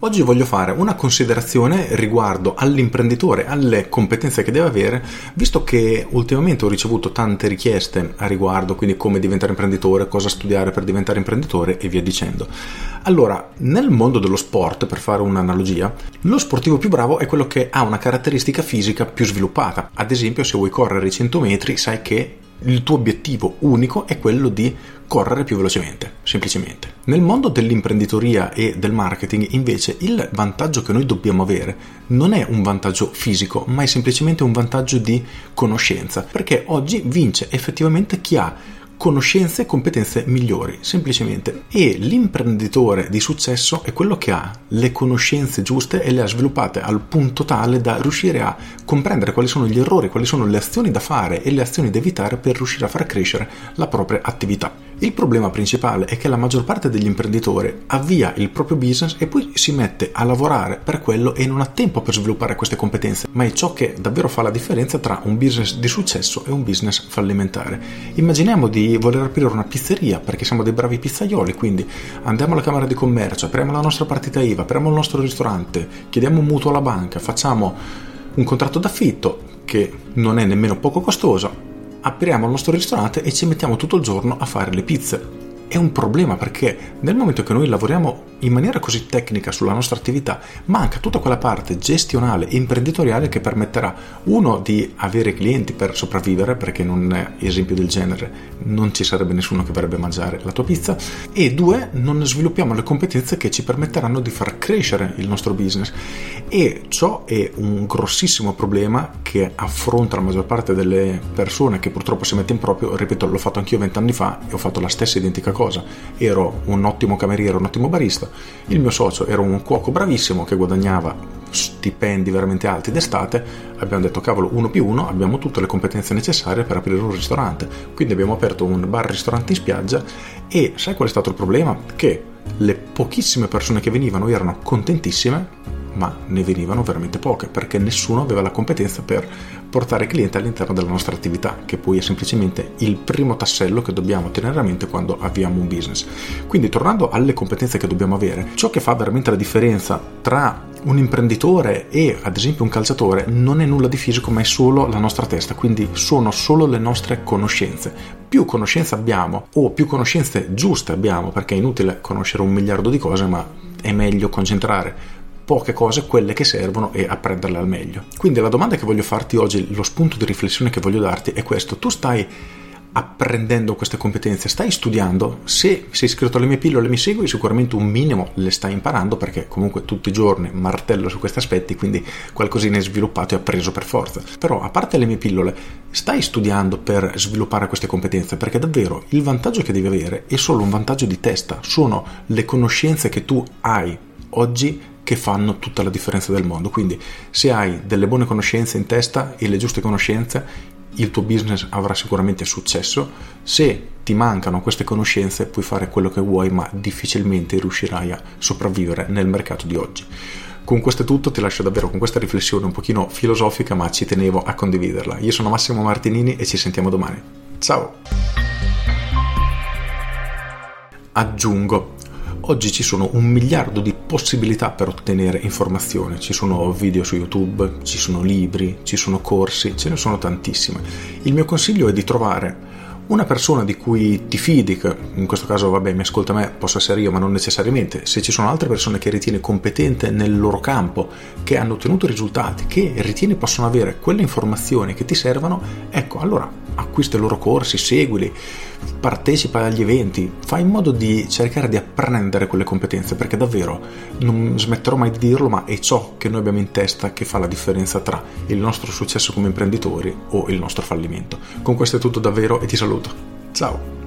Oggi voglio fare una considerazione riguardo all'imprenditore, alle competenze che deve avere, visto che ultimamente ho ricevuto tante richieste a riguardo, quindi come diventare imprenditore, cosa studiare per diventare imprenditore e via dicendo. Allora, nel mondo dello sport, per fare un'analogia, lo sportivo più bravo è quello che ha una caratteristica fisica più sviluppata. Ad esempio, se vuoi correre i 100 metri, sai che il tuo obiettivo unico è quello di correre più velocemente, semplicemente. Nel mondo dell'imprenditoria e del marketing, invece, il vantaggio che noi dobbiamo avere non è un vantaggio fisico, ma è semplicemente un vantaggio di conoscenza, perché oggi vince effettivamente chi ha conoscenze e competenze migliori, semplicemente. E l'imprenditore di successo è quello che ha le conoscenze giuste e le ha sviluppate al punto tale da riuscire a comprendere quali sono gli errori, quali sono le azioni da fare e le azioni da evitare per riuscire a far crescere la propria attività. Il problema principale è che la maggior parte degli imprenditori avvia il proprio business e poi si mette a lavorare per quello e non ha tempo per sviluppare queste competenze, ma è ciò che davvero fa la differenza tra un business di successo e un business fallimentare. Immaginiamo di voler aprire una pizzeria perché siamo dei bravi pizzaioli, quindi andiamo alla Camera di Commercio, apriamo la nostra partita IVA, apriamo il nostro ristorante, chiediamo un mutuo alla banca, facciamo un contratto d'affitto che non è nemmeno poco costoso apriamo il nostro ristorante e ci mettiamo tutto il giorno a fare le pizze. È un problema perché nel momento che noi lavoriamo in maniera così tecnica sulla nostra attività, manca tutta quella parte gestionale e imprenditoriale che permetterà uno di avere clienti per sopravvivere, perché in un esempio del genere non ci sarebbe nessuno che vorrebbe mangiare la tua pizza, e due, non sviluppiamo le competenze che ci permetteranno di far crescere il nostro business. E ciò è un grossissimo problema che affronta la maggior parte delle persone che purtroppo si mette in proprio, ripeto, l'ho fatto anch'io vent'anni fa e ho fatto la stessa identica cosa. Ero un ottimo cameriere, un ottimo barista, il mio socio era un cuoco bravissimo che guadagnava stipendi veramente alti d'estate, abbiamo detto cavolo uno più uno, abbiamo tutte le competenze necessarie per aprire un ristorante, quindi abbiamo aperto un bar-ristorante in spiaggia e sai qual è stato il problema? Che le pochissime persone che venivano erano contentissime ma ne venivano veramente poche perché nessuno aveva la competenza per portare clienti all'interno della nostra attività, che poi è semplicemente il primo tassello che dobbiamo tenere a mente quando avviamo un business. Quindi tornando alle competenze che dobbiamo avere, ciò che fa veramente la differenza tra un imprenditore e ad esempio un calciatore non è nulla di fisico ma è solo la nostra testa, quindi sono solo le nostre conoscenze. Più conoscenze abbiamo o più conoscenze giuste abbiamo, perché è inutile conoscere un miliardo di cose, ma è meglio concentrare poche cose, quelle che servono e apprenderle al meglio. Quindi la domanda che voglio farti oggi, lo spunto di riflessione che voglio darti è questo. Tu stai apprendendo queste competenze, stai studiando, se sei iscritto alle mie pillole mi segui sicuramente un minimo le stai imparando perché comunque tutti i giorni martello su questi aspetti, quindi qualcosina è sviluppato e appreso per forza. Però a parte le mie pillole, stai studiando per sviluppare queste competenze perché davvero il vantaggio che devi avere è solo un vantaggio di testa, sono le conoscenze che tu hai oggi che fanno tutta la differenza del mondo. Quindi se hai delle buone conoscenze in testa e le giuste conoscenze, il tuo business avrà sicuramente successo. Se ti mancano queste conoscenze, puoi fare quello che vuoi, ma difficilmente riuscirai a sopravvivere nel mercato di oggi. Con questo è tutto, ti lascio davvero con questa riflessione un pochino filosofica, ma ci tenevo a condividerla. Io sono Massimo Martinini e ci sentiamo domani. Ciao! Aggiungo Oggi ci sono un miliardo di possibilità per ottenere informazione, ci sono video su YouTube, ci sono libri, ci sono corsi, ce ne sono tantissime. Il mio consiglio è di trovare una persona di cui ti fidi, che in questo caso vabbè mi ascolta me, posso essere io, ma non necessariamente, se ci sono altre persone che ritieni competente nel loro campo, che hanno ottenuto risultati, che ritieni possono avere quelle informazioni che ti servono, ecco, allora acquista i loro corsi, seguili, partecipa agli eventi, fai in modo di cercare di apprendere quelle competenze, perché davvero non smetterò mai di dirlo, ma è ciò che noi abbiamo in testa che fa la differenza tra il nostro successo come imprenditori o il nostro fallimento. Con questo è tutto davvero e ti saluto. Ciao!